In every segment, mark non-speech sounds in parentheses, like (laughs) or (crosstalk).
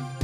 何?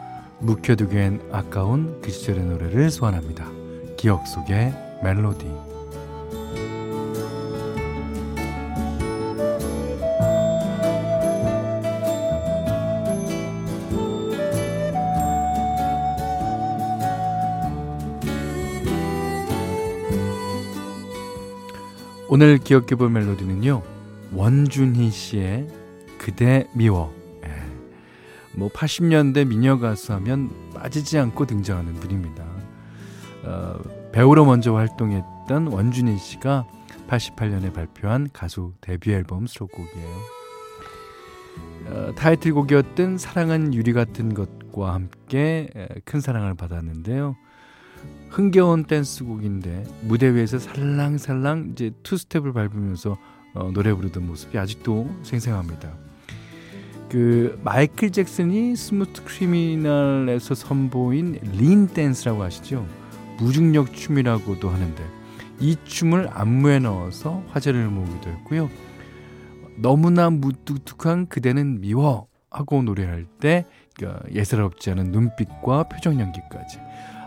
묵혀두기엔 아까운 그 시절의 노래를 소환합니다. 기억 속의 멜로디. 오늘 기억해볼 멜로디는요, 원준희 씨의 그대 미워. 뭐 80년대 미녀 가수 하면 빠지지 않고 등장하는 분입니다. 어, 배우로 먼저 활동했던 원준희 씨가 88년에 발표한 가수 데뷔 앨범 수록곡이에요. 어, 타이틀곡이었던 사랑은 유리 같은 것과 함께 큰 사랑을 받았는데요. 흥겨운 댄스곡인데 무대 위에서 살랑살랑 이제 투 스텝을 밟으면서 어, 노래 부르던 모습이 아직도 생생합니다. 그 마이클 잭슨이 Smooth Criminal에서 선보인 lean dance라고 하시죠. 무중력 춤이라고도 하는데 이 춤을 안무에 넣어서 화제를 모으기도 했고요. 너무나 무뚝뚝한 그대는 미워 하고 노래할 때그 예사롭지 않은 눈빛과 표정 연기까지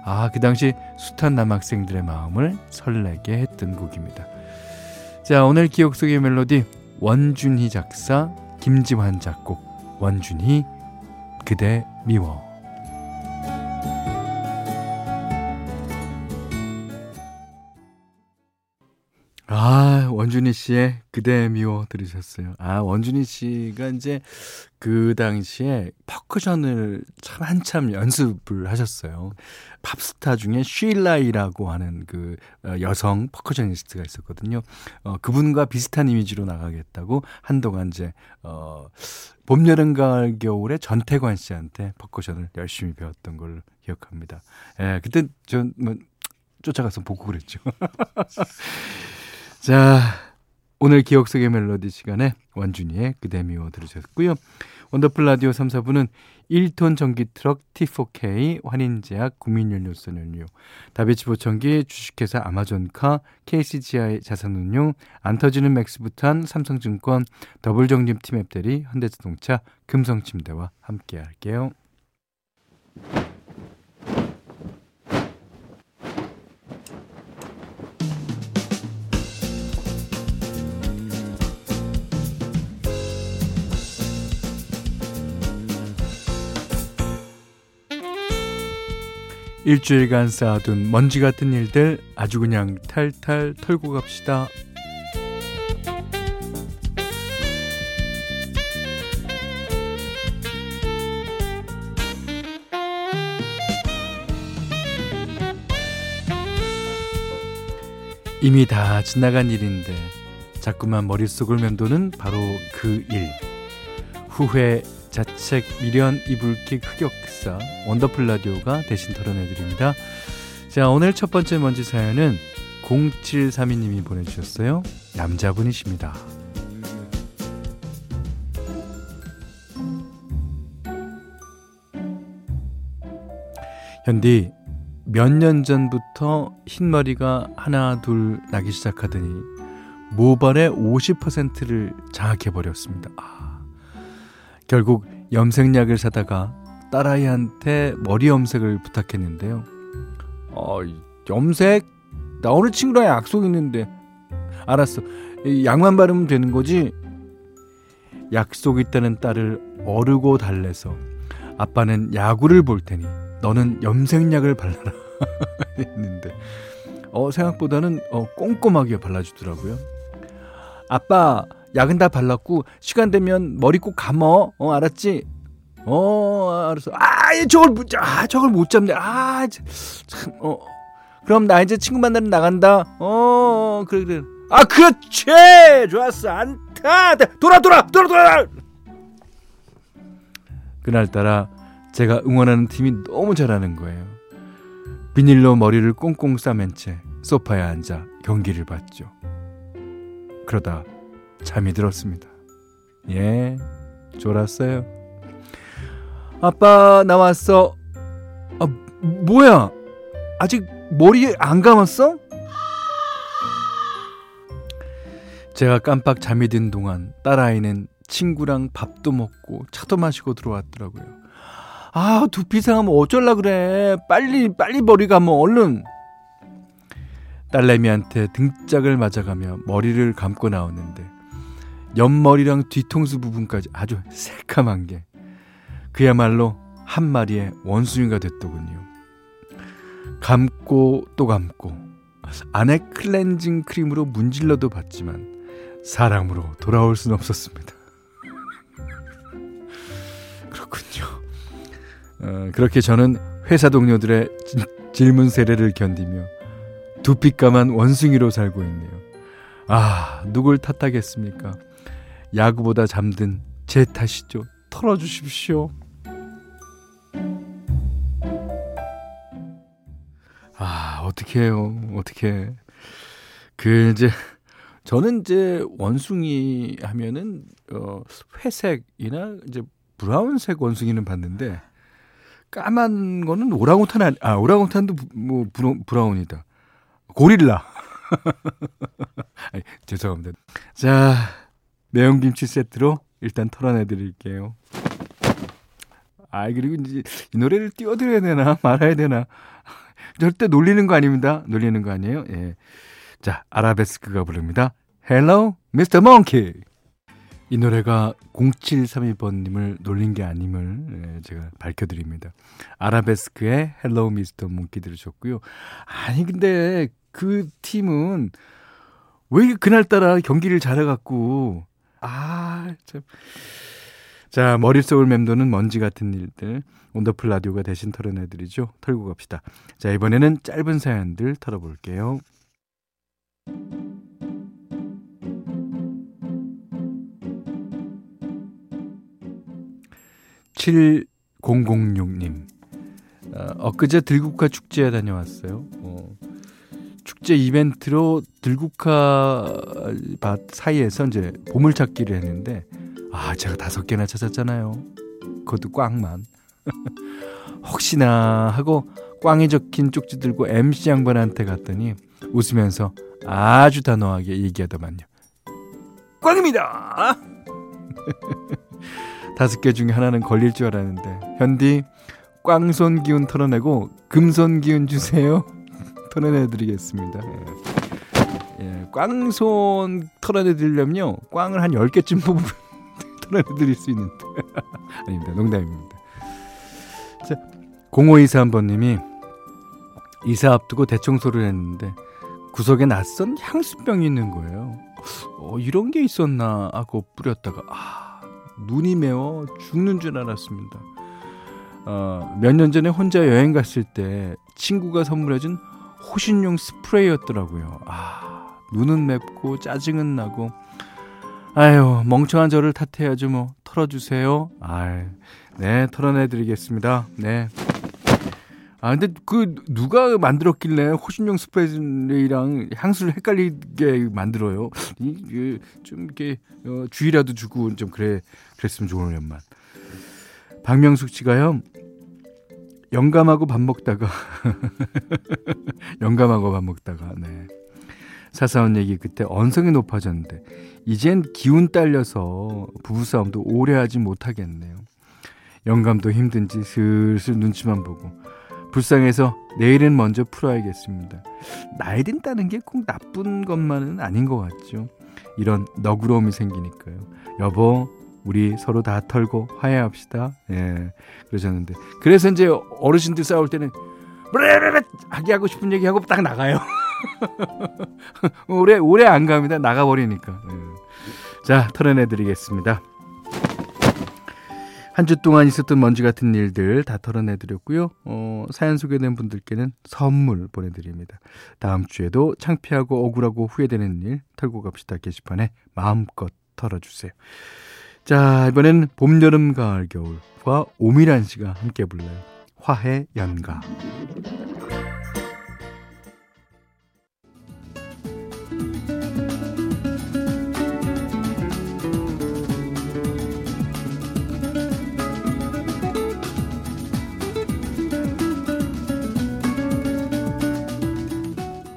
아 그 당시 숱한 남학생들의 마음을 설레게 했던 곡입니다. 자 오늘 기억 속의 멜로디 원준희 작사 김지환 작곡 원준희 그대 미워 원준희 씨의 그대 미워 들으셨어요. 아, 원준희 씨가 이제 그 당시에 퍼커션을 참 한참 연습을 하셨어요. 팝스타 중에 쉴라 E라고 하는 그 어, 여성 percussionist가 있었거든요. 어, 그분과 비슷한 이미지로 나가겠다고 한동안 이제, 어, 봄, 여름, 가을, 겨울에 전태관 씨한테 퍼커션을 열심히 배웠던 걸 기억합니다. 예, 그때 전, 뭐, 쫓아가서 보고 그랬죠. (laughs) 자, 오늘 기억 속의 멜로디 시간에 원준이의 그대 미워 들으셨고요. 원더풀 라디오 3, 4부는 1톤 전기 트럭 T4K, 환인제약, 국민연료선연료, 다비치 보청기, 주식회사 아마존카, KCGI 자산운용, 안 터지는 맥스부탄, 삼성증권, 더블정림 팀앱 대리, 현대자동차, 금성침대와 함께 할게요. 일주일간 쌓아둔 먼지 같은 일들 아주 그냥 탈탈 털고 갑시다. 이미 다 지나간 일인데 자꾸만 머릿속을 맴도는 바로 그 일. 후회, 자책, 미련, 이불킥, 흑역사, 원더풀 라디오가 대신 털어내드립니다. 자, 오늘 첫 번째 먼지 사연은 0732님이 보내주셨어요. 남자분이십니다. 현디, 몇 년 전부터 흰머리가 하나, 둘 나기 시작하더니 모발의 50%를 장악해버렸습니다. 아. 결국 염색약을 사다가 딸아이한테 머리 염색을 부탁했는데요. 어, 염색 나 오늘 친구랑 약속 있는데. 알았어. 약만 바르면 되는 거지? 약속 있다는 딸을 어르고 달래서 아빠는 야구를 볼 테니 너는 염색약을 발라라 (laughs) 했는데 어 생각보다는 어 꼼꼼하게 발라주더라고요. 아빠 약은 다 발랐고 시간 되면 머리 꼭 감어 어 알았지? 어 알았어. 아 저걸 못, 아 저걸 못 잡네. 아 참 어 그럼 나 이제 친구 만나러 나간다. 어 그래 그래. 아 그렇지 좋았어 안타 돌아 돌아 돌아 돌아. 그날따라 제가 응원하는 팀이 너무 잘하는 거예요. 비닐로 머리를 꽁꽁 싸맨 채 소파에 앉아 경기를 봤죠. 그러다 잠이 들었습니다. 예, 졸았어요. 아빠 나왔어. 아 뭐야? 아직 머리 안 감았어? 제가 깜빡 잠이 든 동안 딸아이는 친구랑 밥도 먹고 차도 마시고 들어왔더라고요. 아, 두피 상하면 어쩔라 그래. 빨리, 빨리 머리 감어, 얼른. 딸내미한테 등짝을 맞아가며 머리를 감고 나왔는데, 옆머리랑 뒤통수 부분까지 아주 새카만 게, 그야말로 한 마리의 원숭이가 됐더군요. 감고 또 감고, 안에 클렌징 크림으로 문질러도 봤지만, 사람으로 돌아올 수는 없었습니다. (laughs) 그렇군요. 어, 그렇게 저는 회사 동료들의 질문 세례를 견디며 두피까만 원숭이로 살고 있네요. 아, 누굴 탓하겠습니까? 야구보다 잠든 제 탓이죠. 털어주십시오. 아, 어떻게 해요. 어떻게. 그, 이제, 저는 이제 원숭이 하면은 어 회색이나 이제 브라운색 원숭이는 봤는데 까만 거는 오랑우탄 아니, 아 오랑우탄도 뭐 브라운이다. 고릴라. (laughs) 아니, 죄송합니다. 자, 매운 김치 세트로 일단 털어내 드릴게요. 아, 그리고 이제 이 노래를 띄워드려야 되나 (laughs) 말아야 되나. 절대 놀리는 거 아닙니다. 놀리는 거 아니에요. 예. 자, 아라베스크가 부릅니다. Hello, Mr. Monkey. 이 노래가 0732번님을 놀린 게 아님을 예, 제가 밝혀드립니다. 아라베스크의 Hello, Mr. Monkey 들으셨고요. 아니, 근데 그 팀은 왜 그날따라 경기를 잘해갖고, 아, 참. 자, 머릿속을 맴도는 먼지 같은 일들. 원더풀 라디오가 대신 털어내드리죠. 털고 갑시다. 자, 이번에는 짧은 사연들 털어볼게요. 7006님. 어, 엊그제 들국화 축제에 다녀왔어요. 어, 축제 이벤트로 들국화 밭 사이에서 이제 보물찾기를 했는데, 아, 제가 다섯 개나 찾았잖아요. 그것도 꽝만. (laughs) 혹시나 하고 꽝이 적힌 쪽지 들고 MC 양반한테 갔더니 웃으면서 아주 단호하게 얘기하더만요. 꽝입니다! (laughs) 다섯 개 중에 하나는 걸릴 줄 알았는데 현디 꽝손 기운 털어내고 금손 기운 주세요. 털어내드리겠습니다. 예. 예, 꽝손 털어내드리려면요 꽝을 한 10개쯤 뽑으면 (laughs) 털어내드릴 수 있는데 (laughs) 아닙니다. 농담입니다. 자, 0523번님이 이사 앞두고 대청소를 했는데 구석에 낯선 향수병이 있는 거예요. 어, 이런 게 있었나 하고 뿌렸다가 아, 눈이 매워 죽는 줄 알았습니다. 어, 몇 년 전에 혼자 여행 갔을 때 친구가 선물해준 호신용 스프레이였더라고요. 아, 눈은 맵고 짜증은 나고 아유 멍청한 저를 탓해야죠 뭐 털어주세요. 아, 네 털어내드리겠습니다. 네. 아 근데 그 누가 만들었길래 호신용 스프레이랑 향수를 헷갈리게 만들어요. 이좀 이렇게 어, 주의라도 주고 좀 그래 그랬으면 좋으련만. 박명숙 씨가요. 영감하고 밥 먹다가 (laughs) 영감하고 밥 먹다가 네. 사사온 얘기 그때 언성이 높아졌는데 이젠 기운 딸려서 부부싸움도 오래 하지 못하겠네요. 영감도 힘든지 슬슬 눈치만 보고 불쌍해서 내일은 먼저 풀어야겠습니다. 나이 든다는 게 꼭 나쁜 것만은 아닌 것 같죠. 이런 너그러움이 생기니까요. 여보, 우리 서로 다 털고 화해합시다. 예. 그러셨는데. 그래서 이제 어르신들 싸울 때는 하게 하고 싶은 얘기 하고 딱 나가요. (laughs) 오래 오래 안 갑니다. 나가 버리니까. 예. 자, 털어내 드리겠습니다. 한 주 동안 있었던 먼지 같은 일들 다 털어내 드렸고요. 어, 사연 소개된 분들께는 선물 보내 드립니다. 다음 주에도 창피하고 억울하고 후회되는 일 털고 갑시다 게시판에 마음껏 털어 주세요. 자, 이번엔 봄, 여름, 가을, 겨울과 오미란 씨가 함께 불러요. 화해 연가.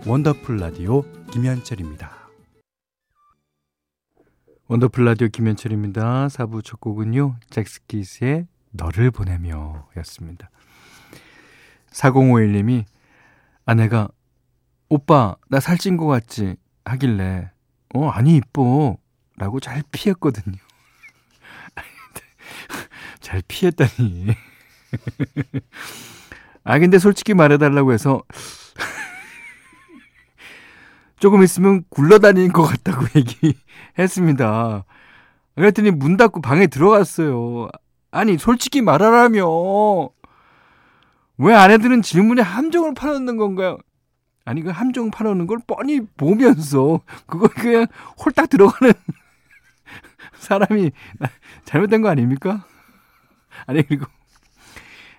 원더풀 라디오 김현철입니다. 원더풀 라디오 김현철입니다. 4부 첫 곡은요. 잭스키스의 너를 보내며 였습니다. 4051님이 아내가 오빠 나 살찐 것 같지 하길래 어 아니 이뻐 라고 잘 피했거든요. (laughs) 잘 피했다니. (laughs) 아 근데 솔직히 말해달라고 해서 조금 있으면 굴러다니는 것 같다고 (laughs) 얘기했습니다. 그랬더니 문 닫고 방에 들어갔어요. 아니, 솔직히 말하라며. 왜 아내들은 질문에 함정을 파놓는 건가요? 아니, 그 함정 파놓는 걸 뻔히 보면서, (laughs) 그걸 그냥 홀딱 들어가는 (laughs) 사람이 잘못된 거 아닙니까? 아니, 그리고,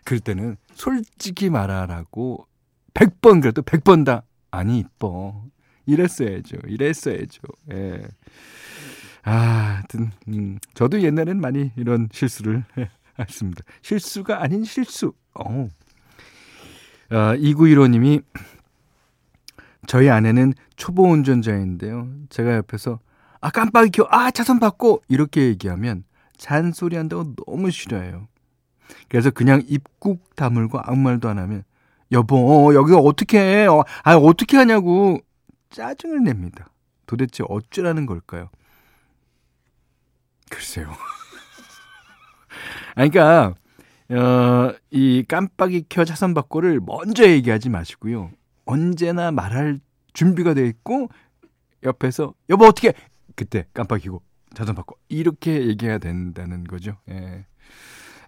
그럴 때는 솔직히 말하라고 100번 그래도 100번 다, 아니, 이뻐. 이랬어야죠. 이랬어야죠. 예. 아, 하여튼, 음, 저도 옛날엔 많이 이런 실수를 (laughs) 했습니다. 실수가 아닌 실수. 어. 아, 2915님이 저희 아내는 초보 운전자인데요. 제가 옆에서 아 깜빡이 켜, 아 차선 바꿔 이렇게 얘기하면 잔소리 한다고 너무 싫어해요. 그래서 그냥 입국 다물고 아무 말도 안 하면 여보 어, 여기가 어떻게 해? 어, 아 어떻게 하냐고 짜증을 냅니다. 도대체 어쩌라는 걸까요? 글쎄요. (laughs) 아니, 그러니까, 어, 이 깜빡이 켜 차선 바꿔를 먼저 얘기하지 마시고요. 언제나 말할 준비가 돼 있고, 옆에서, 여보, 어떻게, 그때 깜빡이고, 차선 바꿔. 이렇게 얘기해야 된다는 거죠. 예.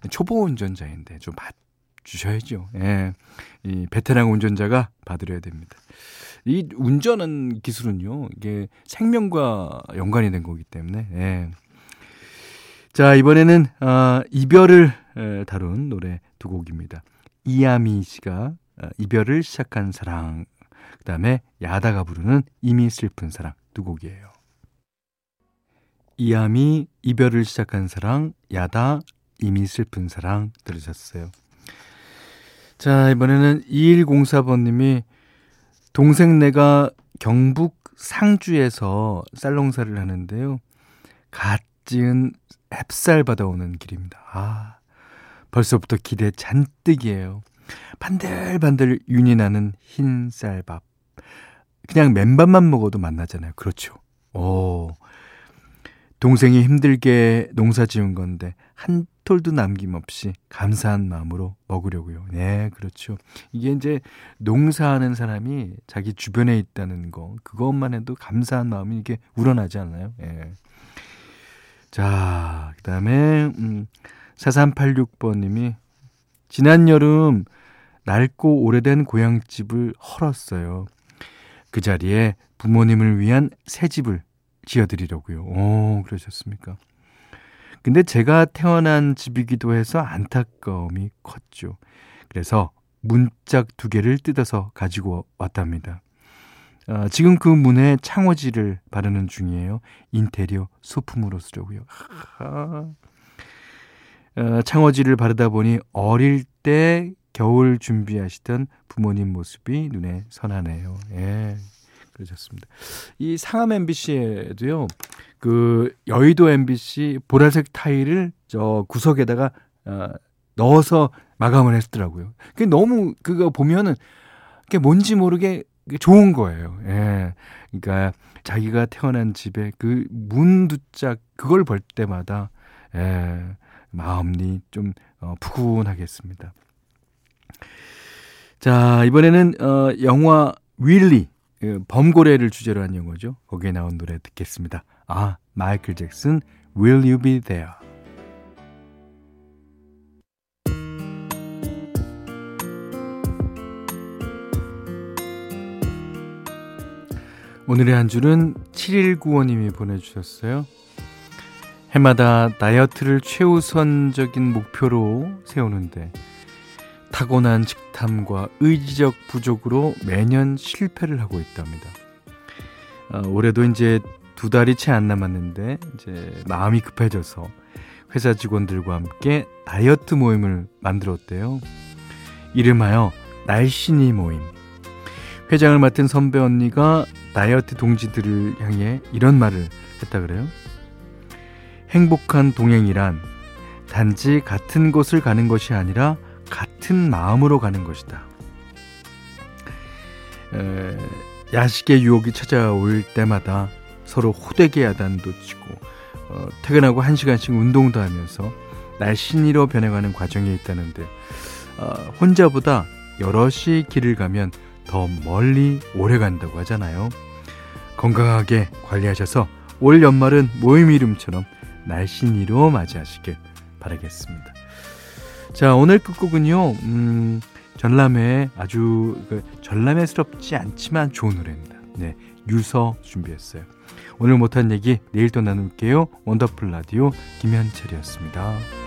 초보 운전자인데 좀 봐주셔야죠. 예. 이 베테랑 운전자가 봐드려야 됩니다. 이 운전은 기술은요, 이게 생명과 연관이 된 거기 때문에, 예. 자, 이번에는, 어, 이별을 에, 다룬 노래 두 곡입니다. 이야미 씨가 어, 이별을 시작한 사랑, 그 다음에 야다가 부르는 이미 슬픈 사랑 두 곡이에요. 이야미 이별을 시작한 사랑, 야다 이미 슬픈 사랑 들으셨어요. 자, 이번에는 2104번님이 동생네가 경북 상주에서 쌀농사를 하는데요. 갓 지은 햅쌀 받아오는 길입니다. 아, 벌써부터 기대 잔뜩이에요. 반들반들 윤이 나는 흰 쌀밥. 그냥 맨밥만 먹어도 맛나잖아요. 그렇죠. 오. 동생이 힘들게 농사 지은 건데 한 톨도 남김없이 감사한 마음으로 먹으려고요. 네, 그렇죠. 이게 이제 농사하는 사람이 자기 주변에 있다는 거, 그것만 해도 감사한 마음이 이게 우러나지 않나요? 예. 자, 그 다음에, 음, 4386번 님이 지난 여름 낡고 오래된 고향집을 헐었어요. 그 자리에 부모님을 위한 새 집을 지어드리려고요. 오, 그러셨습니까? 근데 제가 태어난 집이기도 해서 안타까움이 컸죠. 그래서 문짝 두 개를 뜯어서 가지고 왔답니다. 어, 지금 그 문에 창호지를 바르는 중이에요. 인테리어 소품으로 쓰려고요. 어, 창호지를 바르다 보니 어릴 때 겨울 준비하시던 부모님 모습이 눈에 선하네요. 예. 그러셨습니다. 이 상암 MBC에도요. 그 여의도 MBC 보라색 타일을 저 구석에다가 어, 넣어서 마감을 했더라고요. 그 너무 그거 보면은 그게 뭔지 모르게 좋은 거예요. 예. 그러니까 자기가 태어난 집에 그 문 두짝 그걸 볼 때마다 예. 마음이 좀 어, 푸근하겠습니다. 자, 이번에는 어, 영화 윌리 그 범고래를 주제로 한 영화죠. 거기에 나온 노래 듣겠습니다. 아, 마이클 잭슨 Will You Be There. 오늘의 한 줄은 7195님이 보내주셨어요. 해마다 다이어트를 최우선적인 목표로 세우는데 타고난 식탐과 의지적 부족으로 매년 실패를 하고 있답니다. 어, 올해도 이제 두 달이 채 안 남았는데 이제 마음이 급해져서 회사 직원들과 함께 다이어트 모임을 만들었대요. 이름하여 날씬이 모임. 회장을 맡은 선배 언니가 다이어트 동지들을 향해 이런 말을 했다 그래요. 행복한 동행이란 단지 같은 곳을 가는 것이 아니라 같은 마음으로 가는 것이다. 에, 야식의 유혹이 찾아올 때마다 서로 호되게 야단도 치고 어, 퇴근하고 한 시간씩 운동도 하면서 날씬이로 변해가는 과정에 있다는데 어, 혼자보다 여럿이 길을 가면 더 멀리 오래 간다고 하잖아요. 건강하게 관리하셔서 올 연말은 모임 이름처럼 날씬이로 맞이하시길 바라겠습니다. 자, 오늘 끝곡은요, 음, 전람회 아주 그 전람회스럽지 않지만 좋은 노래입니다. 네, 유서 준비했어요. 오늘 못한 얘기 내일 또 나눌게요. 원더풀 라디오 김현철이었습니다.